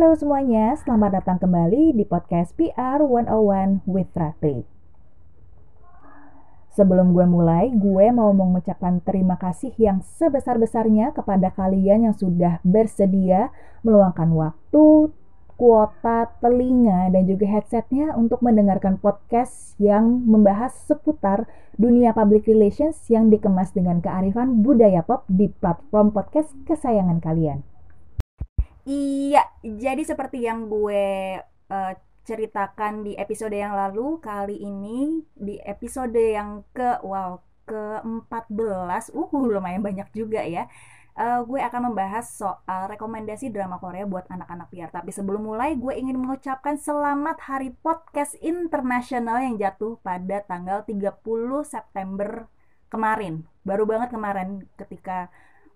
Halo semuanya, selamat datang kembali di podcast PR 101 with Ratri. Sebelum gue mulai, gue mau mengucapkan terima kasih yang sebesar-besarnya kepada kalian yang sudah bersedia meluangkan waktu, kuota, telinga, dan juga headsetnya untuk mendengarkan podcast yang membahas seputar dunia public relations yang dikemas dengan kearifan budaya pop di platform podcast kesayangan kalian. Iya, jadi seperti yang gue uh, ceritakan di episode yang lalu, kali ini di episode yang ke wow ke-14, uh lumayan banyak juga ya. Uh, gue akan membahas soal rekomendasi drama Korea buat anak-anak PR. Tapi sebelum mulai, gue ingin mengucapkan selamat Hari Podcast Internasional yang jatuh pada tanggal 30 September kemarin. Baru banget kemarin ketika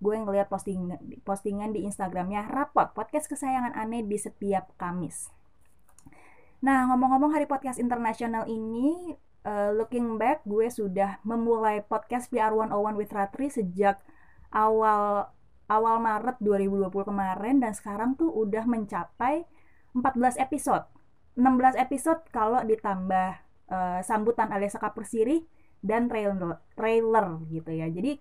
gue ngeliat posting postingan di Instagramnya Rapot podcast kesayangan aneh di setiap Kamis. Nah ngomong-ngomong Hari Podcast Internasional ini, uh, looking back gue sudah memulai podcast PR 101 with Ratri sejak awal awal Maret 2020 kemarin dan sekarang tuh udah mencapai 14 episode. 16 episode kalau ditambah uh, sambutan alias Persiri dan trailer trailer gitu ya. Jadi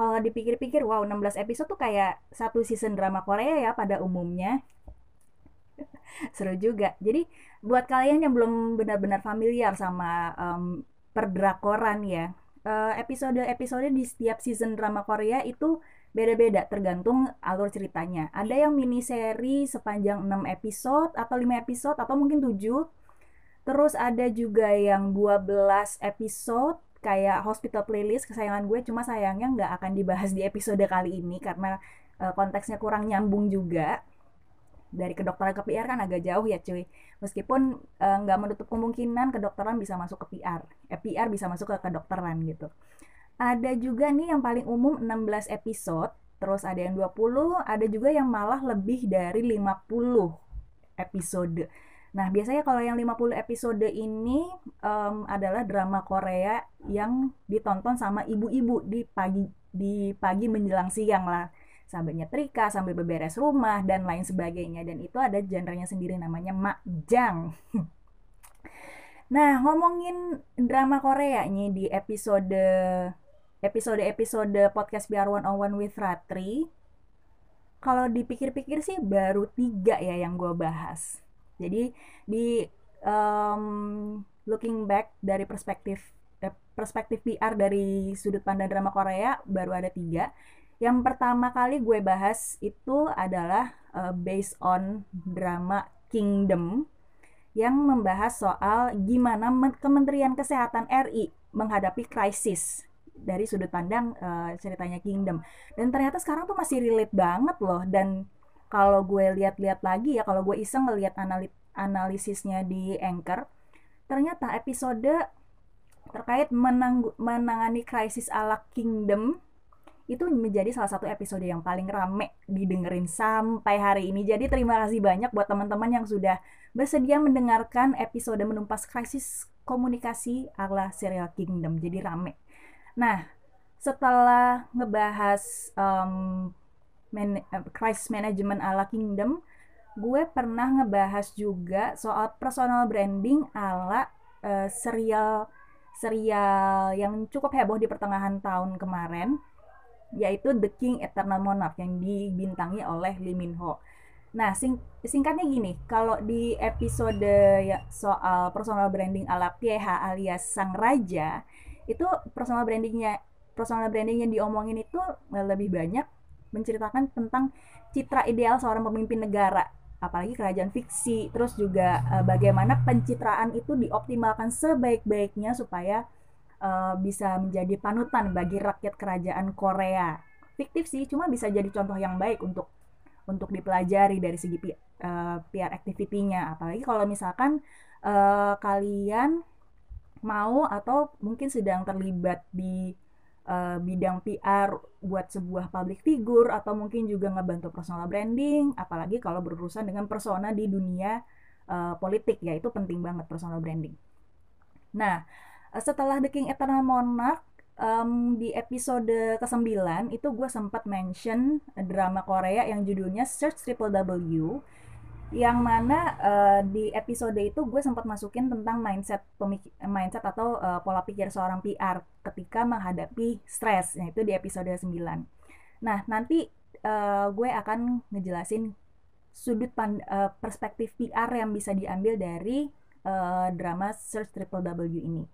kalau dipikir-pikir wow 16 episode tuh kayak satu season drama Korea ya pada umumnya. Seru juga. Jadi buat kalian yang belum benar-benar familiar sama um, perdrakoran ya uh, episode-episode di setiap season drama Korea itu beda-beda tergantung alur ceritanya. Ada yang mini seri sepanjang 6 episode atau 5 episode atau mungkin 7 terus ada juga yang 12 episode kayak hospital playlist kesayangan gue cuma sayangnya nggak akan dibahas di episode kali ini karena uh, konteksnya kurang nyambung juga. Dari kedokteran ke PR kan agak jauh ya cuy. Meskipun uh, nggak menutup kemungkinan kedokteran bisa masuk ke PR eh, PR bisa masuk ke kedokteran gitu. Ada juga nih yang paling umum 16 episode terus ada yang 20 ada juga yang malah lebih dari 50 episode Nah, biasanya kalau yang 50 episode ini um, adalah drama Korea yang ditonton sama ibu-ibu di pagi di pagi menjelang siang lah. Sambil nyetrika, sambil beberes rumah dan lain sebagainya dan itu ada genrenya sendiri namanya makjang. nah, ngomongin drama Korea nih di episode episode-episode podcast Biar One on One with Ratri. Kalau dipikir-pikir sih baru tiga ya yang gue bahas jadi di um, looking back dari perspektif eh, perspektif PR dari sudut pandang drama Korea baru ada tiga. Yang pertama kali gue bahas itu adalah uh, based on drama Kingdom yang membahas soal gimana Kementerian Kesehatan RI menghadapi krisis dari sudut pandang uh, ceritanya Kingdom. Dan ternyata sekarang tuh masih relate banget loh dan kalau gue lihat-lihat lagi ya kalau gue iseng ngelihat analit analisisnya di Anchor ternyata episode terkait menang menangani krisis ala Kingdom itu menjadi salah satu episode yang paling rame didengerin sampai hari ini. Jadi terima kasih banyak buat teman-teman yang sudah bersedia mendengarkan episode menumpas krisis komunikasi ala serial Kingdom. Jadi rame. Nah, setelah ngebahas um, man, uh, crisis management ala Kingdom, gue pernah ngebahas juga soal personal branding ala uh, serial serial yang cukup heboh di pertengahan tahun kemarin yaitu The King Eternal Monarch yang dibintangi oleh Lee Min Ho. Nah, sing singkatnya gini, kalau di episode ya soal personal branding ala Pieha alias Sang Raja, itu personal brandingnya personal branding yang diomongin itu lebih banyak menceritakan tentang citra ideal seorang pemimpin negara apalagi kerajaan fiksi terus juga uh, bagaimana pencitraan itu dioptimalkan sebaik-baiknya supaya uh, bisa menjadi panutan bagi rakyat kerajaan Korea. Fiktif sih cuma bisa jadi contoh yang baik untuk untuk dipelajari dari segi uh, PR activity-nya. Apalagi kalau misalkan uh, kalian mau atau mungkin sedang terlibat di uh, bidang PR buat sebuah public figure atau mungkin juga ngebantu personal branding apalagi kalau berurusan dengan persona di dunia uh, politik ya itu penting banget personal branding. Nah, uh, setelah The King Eternal Monarch um, di episode ke-9 itu gue sempat mention drama Korea yang judulnya Search Triple W yang mana uh, di episode itu gue sempat masukin tentang mindset mindset atau uh, pola pikir seorang PR ketika menghadapi stres nah itu di episode 9 nah nanti uh, gue akan ngejelasin sudut pand uh, perspektif PR yang bisa diambil dari uh, drama Search Triple W ini.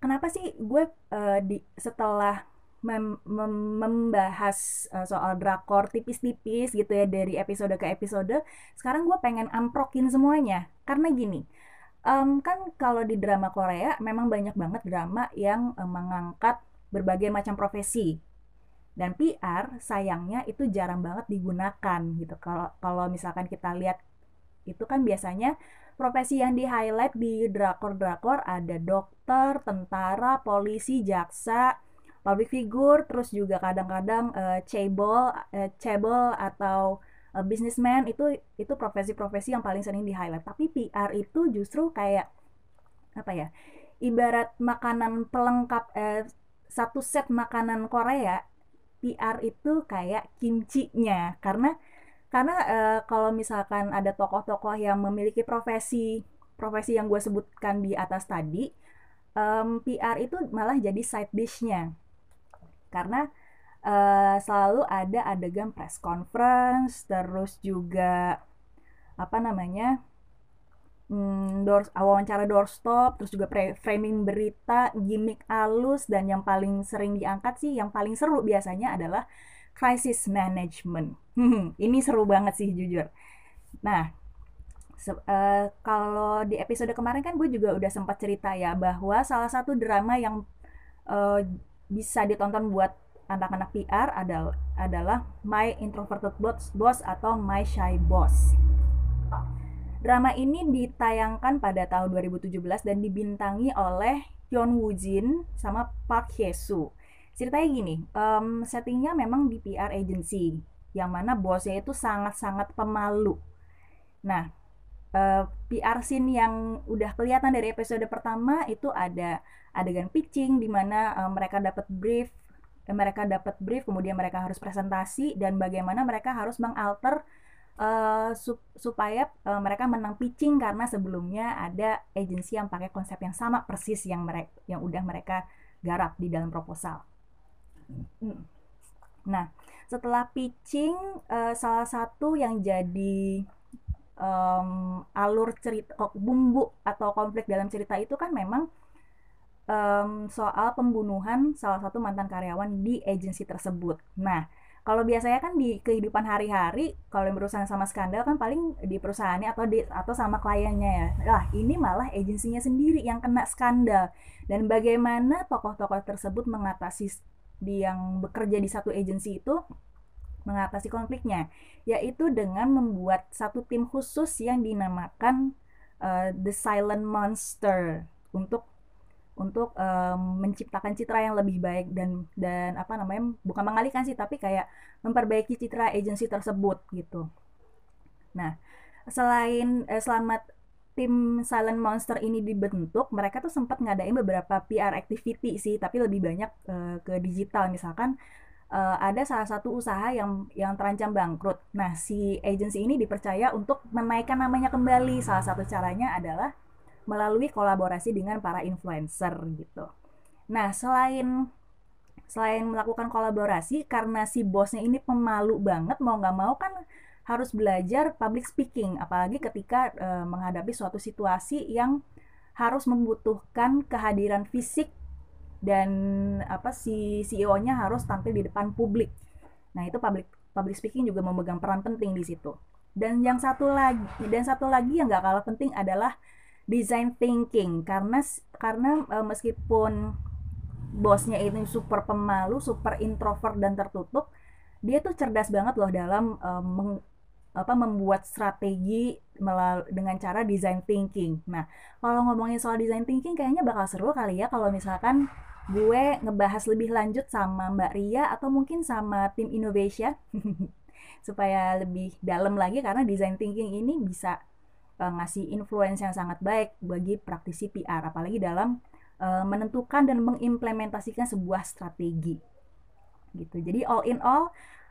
Kenapa sih gue uh, di setelah mem mem membahas uh, soal drakor tipis-tipis gitu ya dari episode ke episode sekarang gue pengen amprokin semuanya. Karena gini um, kan kalau di drama Korea memang banyak banget drama yang um, mengangkat berbagai macam profesi. Dan PR sayangnya itu jarang banget digunakan gitu. Kalau kalau misalkan kita lihat itu kan biasanya profesi yang di highlight di drakor-drakor ada dokter, tentara, polisi, jaksa, public figure terus juga kadang-kadang uh, cable uh, cable atau uh, businessman itu itu profesi-profesi yang paling sering di highlight tapi PR itu justru kayak apa ya ibarat makanan pelengkap eh, satu set makanan Korea PR itu kayak kimchi-nya. Karena karena uh, kalau misalkan ada tokoh-tokoh yang memiliki profesi profesi yang gue sebutkan di atas tadi um, PR itu malah jadi side dish-nya karena uh, selalu ada adegan press conference terus juga apa namanya hmm, door, wawancara doorstop terus juga framing berita gimmick alus dan yang paling sering diangkat sih yang paling seru biasanya adalah crisis management. Ini seru banget sih jujur. Nah uh, kalau di episode kemarin kan gue juga udah sempat cerita ya bahwa salah satu drama yang uh, bisa ditonton buat anak-anak PR adalah adalah My Introverted Boss, Boss atau My Shy Boss. Drama ini ditayangkan pada tahun 2017 dan dibintangi oleh Yeon Woo Jin sama Park Hye Soo. Ceritanya gini, um, settingnya memang di PR agency, yang mana bosnya itu sangat-sangat pemalu. Nah, uh, PR scene yang udah kelihatan dari episode pertama itu ada adegan pitching di mana uh, mereka dapat brief uh, mereka dapat brief kemudian mereka harus presentasi dan bagaimana mereka harus mengalter uh, sup supaya uh, mereka menang pitching karena sebelumnya ada agensi yang pakai konsep yang sama persis yang mereka yang udah mereka garap di dalam proposal. Hmm. Nah, setelah pitching uh, salah satu yang jadi um, alur cerita bumbu atau konflik dalam cerita itu kan memang um, soal pembunuhan salah satu mantan karyawan di agensi tersebut. Nah, kalau biasanya kan di kehidupan hari-hari kalau yang berusaha sama skandal kan paling di perusahaannya atau di atau sama kliennya ya. Lah, ini malah agensinya sendiri yang kena skandal. Dan bagaimana tokoh-tokoh tersebut mengatasi di yang bekerja di satu agensi itu mengatasi konfliknya, yaitu dengan membuat satu tim khusus yang dinamakan uh, The Silent Monster untuk untuk um, menciptakan citra yang lebih baik dan dan apa namanya bukan mengalihkan sih tapi kayak memperbaiki citra agensi tersebut gitu. Nah selain eh, selamat tim Silent Monster ini dibentuk, mereka tuh sempat ngadain beberapa PR activity sih, tapi lebih banyak uh, ke digital. Misalkan uh, ada salah satu usaha yang yang terancam bangkrut. Nah, si agensi ini dipercaya untuk menaikkan namanya kembali. Salah satu caranya adalah melalui kolaborasi dengan para influencer gitu. Nah, selain selain melakukan kolaborasi karena si bosnya ini pemalu banget mau nggak mau kan harus belajar public speaking apalagi ketika e, menghadapi suatu situasi yang harus membutuhkan kehadiran fisik dan apa si CEO-nya harus tampil di depan publik. Nah, itu public public speaking juga memegang peran penting di situ. Dan yang satu lagi dan satu lagi yang nggak kalah penting adalah design thinking karena karena uh, meskipun bosnya ini super pemalu, super introvert dan tertutup, dia tuh cerdas banget loh dalam uh, meng, apa membuat strategi dengan cara design thinking. Nah, kalau ngomongin soal design thinking kayaknya bakal seru kali ya kalau misalkan gue ngebahas lebih lanjut sama Mbak Ria atau mungkin sama tim Innovation supaya lebih dalam lagi karena design thinking ini bisa uh, ngasih influence yang sangat baik bagi praktisi PR apalagi dalam uh, menentukan dan mengimplementasikan sebuah strategi gitu jadi all in all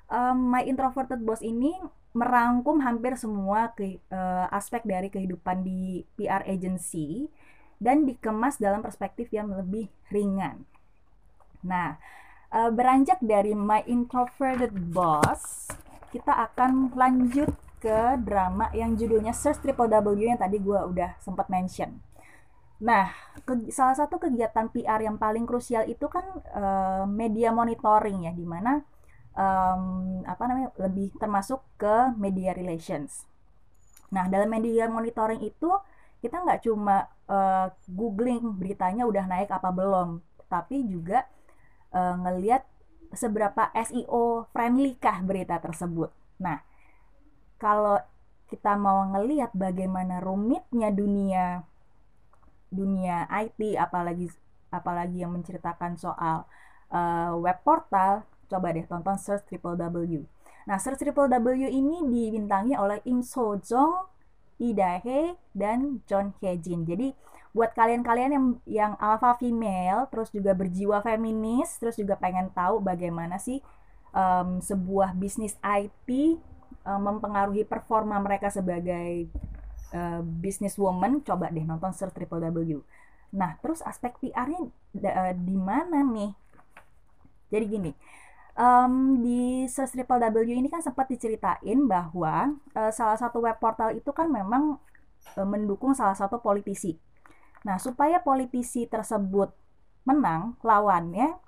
um, My Introverted Boss ini merangkum hampir semua ke, uh, aspek dari kehidupan di PR agency dan dikemas dalam perspektif yang lebih ringan. Nah, uh, beranjak dari My Introverted Boss, kita akan lanjut ke drama yang judulnya Search Triple W yang tadi gue udah sempat mention. Nah, ke, salah satu kegiatan PR yang paling krusial itu kan uh, media monitoring ya, di mana um, apa namanya lebih termasuk ke media relations. Nah, dalam media monitoring itu kita nggak cuma uh, googling beritanya udah naik apa belum, tapi juga uh, ngelihat seberapa SEO friendly kah berita tersebut. Nah, kalau kita mau ngelihat bagaimana rumitnya dunia dunia IT apalagi apalagi yang menceritakan soal uh, web portal coba deh tonton Search Triple W. Nah, Search Triple W ini dibintangi oleh Im So Jong, He, dan John Hye Jin. Jadi buat kalian-kalian yang yang alpha female, terus juga berjiwa feminis, terus juga pengen tahu bagaimana sih um, sebuah bisnis IT um, mempengaruhi performa mereka sebagai uh, businesswoman, coba deh nonton Search Triple W. Nah, terus aspek PR-nya uh, di mana nih? Jadi gini, um, di Search Triple W ini kan sempat diceritain bahwa uh, salah satu web portal itu kan memang uh, mendukung salah satu politisi. Nah, supaya politisi tersebut menang lawannya,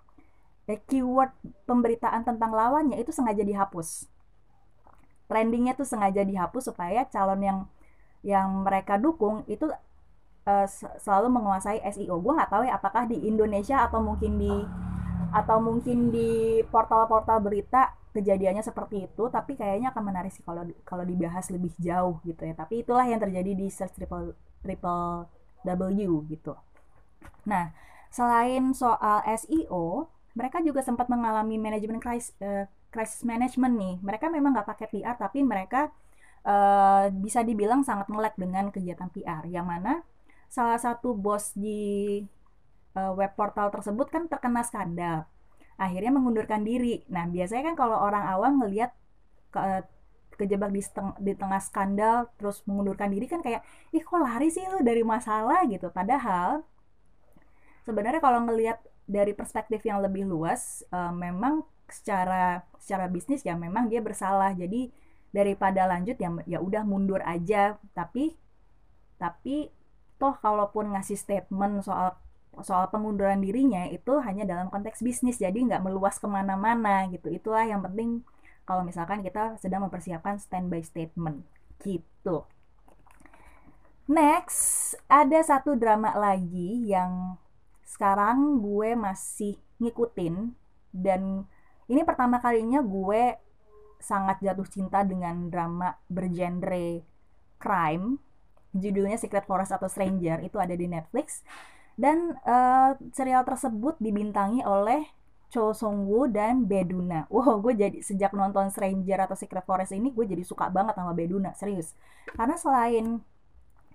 eh, keyword pemberitaan tentang lawannya itu sengaja dihapus. Trendingnya tuh sengaja dihapus supaya calon yang yang mereka dukung itu uh, selalu menguasai SEO. Gue nggak tahu ya apakah di Indonesia atau mungkin di atau mungkin di portal-portal berita kejadiannya seperti itu tapi kayaknya akan menarik sih kalau kalau dibahas lebih jauh gitu ya. Tapi itulah yang terjadi di search triple triple W gitu. Nah selain soal SEO mereka juga sempat mengalami manajemen crisis, uh, crisis management nih. Mereka memang nggak pakai PR tapi mereka uh, bisa dibilang sangat melek dengan kegiatan PR yang mana salah satu bos di uh, web portal tersebut kan terkena skandal. Akhirnya mengundurkan diri. Nah biasanya kan kalau orang awam ngelihat ke, kejebak di, seteng, di tengah skandal terus mengundurkan diri kan kayak ih kok lari sih lu dari masalah? gitu. Padahal sebenarnya kalau ngelihat dari perspektif yang lebih luas uh, memang secara secara bisnis ya memang dia bersalah. Jadi daripada lanjut ya ya udah mundur aja. Tapi tapi toh kalaupun ngasih statement soal soal pengunduran dirinya itu hanya dalam konteks bisnis jadi nggak meluas ke mana-mana gitu. Itulah yang penting kalau misalkan kita sedang mempersiapkan standby statement gitu. Next ada satu drama lagi yang sekarang gue masih ngikutin dan ini pertama kalinya gue sangat jatuh cinta dengan drama bergenre crime. Judulnya Secret Forest atau Stranger itu ada di Netflix dan uh, serial tersebut dibintangi oleh Cho Song Woo dan Beduna. Wow, gue jadi sejak nonton Stranger atau Secret Forest ini gue jadi suka banget sama Beduna, serius. Karena selain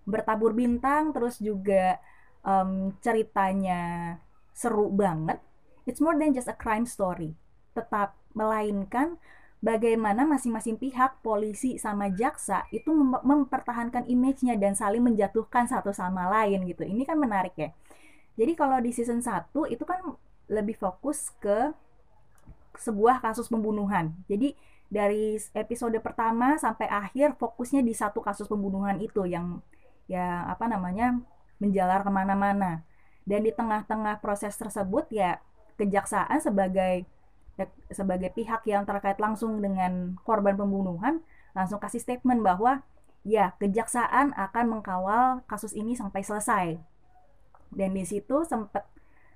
bertabur bintang, terus juga um, ceritanya seru banget, it's more than just a crime story. Tetap melainkan bagaimana masing-masing pihak, polisi sama jaksa itu mem mempertahankan image-nya dan saling menjatuhkan satu sama lain gitu. Ini kan menarik ya. Jadi kalau di season 1 itu kan lebih fokus ke sebuah kasus pembunuhan. Jadi dari episode pertama sampai akhir fokusnya di satu kasus pembunuhan itu yang ya apa namanya menjalar ke mana-mana. Dan di tengah-tengah proses tersebut ya kejaksaan sebagai sebagai pihak yang terkait langsung dengan korban pembunuhan langsung kasih statement bahwa ya kejaksaan akan mengkawal kasus ini sampai selesai. Dan di situ sempat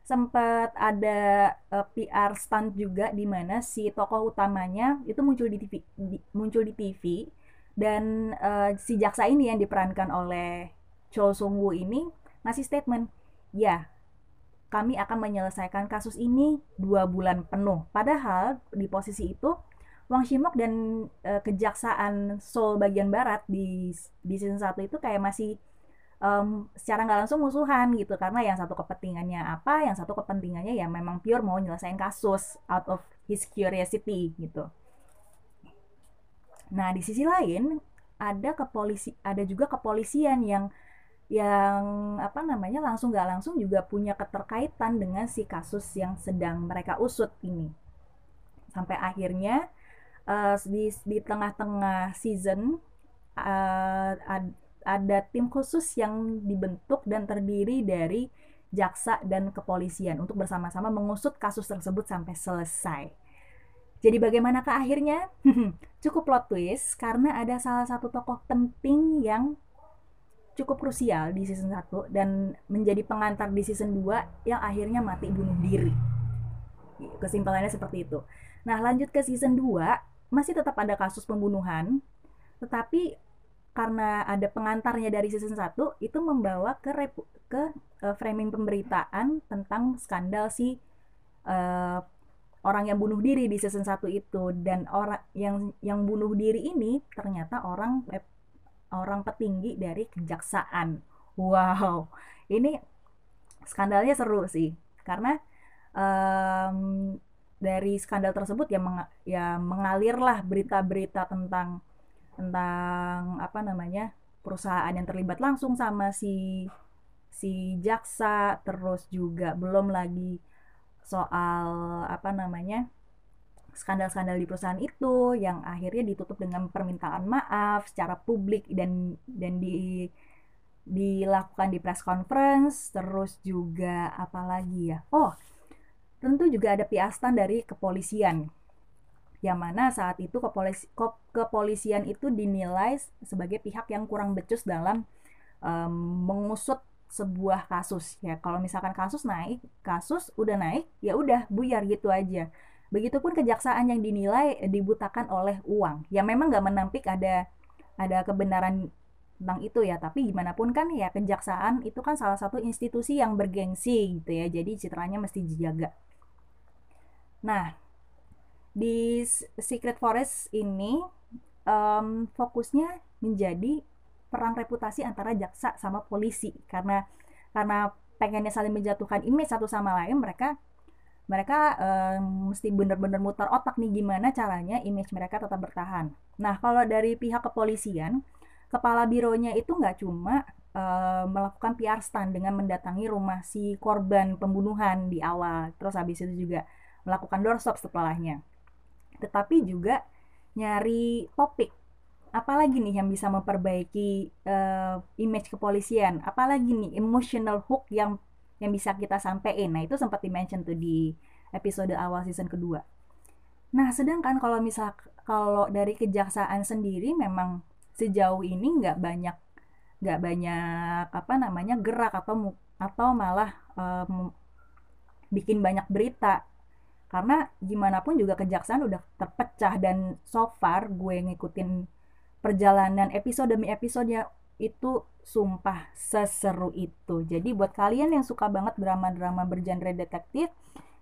sempat ada uh, eh, PR stunt juga di mana si tokoh utamanya itu muncul di TV di, muncul di TV dan uh, si jaksa ini yang diperankan oleh Cho Sung Woo ini ngasih statement ya kami akan menyelesaikan kasus ini dua bulan penuh. Padahal di posisi itu Wang Shimok dan uh, kejaksaan Seoul bagian barat di di season 1 itu kayak masih um, secara nggak langsung musuhan gitu. Karena yang satu kepentingannya apa yang satu kepentingannya ya memang pure mau nyelesain kasus out of his curiosity gitu. Nah, di sisi lain ada kepolisi ada juga kepolisian yang yang apa namanya langsung nggak langsung juga punya keterkaitan dengan si kasus yang sedang mereka usut ini sampai akhirnya uh, di di tengah-tengah season uh, ad, ada tim khusus yang dibentuk dan terdiri dari jaksa dan kepolisian untuk bersama-sama mengusut kasus tersebut sampai selesai. Jadi bagaimanakah akhirnya? Cukup plot twist karena ada salah satu tokoh penting yang cukup krusial di season 1 dan menjadi pengantar di season 2 yang akhirnya mati bunuh diri. Kesimpulannya seperti itu. Nah, lanjut ke season 2, masih tetap ada kasus pembunuhan, tetapi karena ada pengantarnya dari season 1 itu membawa ke repu, ke uh, framing pemberitaan tentang skandal si uh, orang yang bunuh diri di season 1 itu dan orang yang yang bunuh diri ini ternyata orang eh, orang petinggi dari kejaksaan. Wow, ini skandalnya seru sih, karena um, dari skandal tersebut ya, meng, ya mengalirlah berita-berita tentang tentang apa namanya perusahaan yang terlibat langsung sama si si jaksa, terus juga belum lagi soal apa namanya skandal-skandal di perusahaan itu yang akhirnya ditutup dengan permintaan maaf secara publik dan dan di dilakukan di press conference terus juga apalagi ya? Oh tentu juga ada piastan dari kepolisian yang mana saat itu kepolisi, kepolisian itu dinilai sebagai pihak yang kurang becus dalam um, mengusut sebuah kasus ya. Kalau misalkan kasus naik kasus udah naik ya udah buyar gitu aja Begitupun kejaksaan yang dinilai dibutakan oleh uang. Ya memang nggak menampik ada ada kebenaran tentang itu ya, tapi gimana pun kan ya kejaksaan itu kan salah satu institusi yang bergengsi gitu ya. Jadi citranya mesti dijaga. Nah, di Secret Forest ini um, fokusnya menjadi perang reputasi antara jaksa sama polisi karena karena pengennya saling menjatuhkan image satu sama lain mereka mereka um, mesti benar-benar muter otak nih gimana caranya image mereka tetap bertahan. Nah, kalau dari pihak kepolisian, kepala bironya itu nggak cuma uh, melakukan PR stand dengan mendatangi rumah si korban pembunuhan di awal, terus habis itu juga melakukan doorstop setelahnya. Tetapi juga nyari topik apalagi nih yang bisa memperbaiki uh, image kepolisian apalagi nih emotional hook yang yang bisa kita sampaikan. Nah, itu sempat di-mention tuh di episode awal season kedua. Nah, sedangkan kalau misal kalau dari kejaksaan sendiri memang sejauh ini nggak banyak nggak banyak apa namanya gerak atau atau malah um, bikin banyak berita karena gimana pun juga kejaksaan udah terpecah dan so far gue ngikutin perjalanan episode demi episode itu sumpah seseru itu. Jadi buat kalian yang suka banget drama-drama bergenre detektif,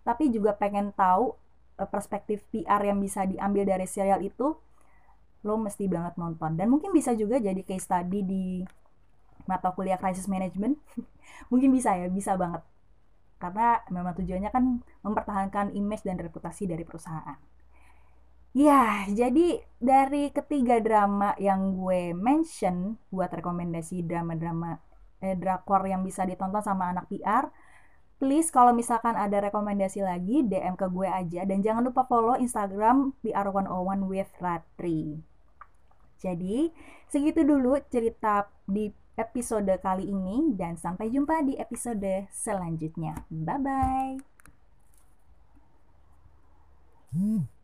tapi juga pengen tahu uh, perspektif PR yang bisa diambil dari serial itu, lo mesti banget nonton. Dan mungkin bisa juga jadi case study di mata kuliah crisis management. mungkin bisa ya, bisa banget. Karena memang tujuannya kan mempertahankan image dan reputasi dari perusahaan. Ya, jadi dari ketiga drama yang gue mention buat rekomendasi drama-drama eh, drakor yang bisa ditonton sama anak PR, please kalau misalkan ada rekomendasi lagi DM ke gue aja dan jangan lupa follow Instagram PR101 with Ratri. Jadi, segitu dulu cerita di episode kali ini dan sampai jumpa di episode selanjutnya. Bye bye. Hmm.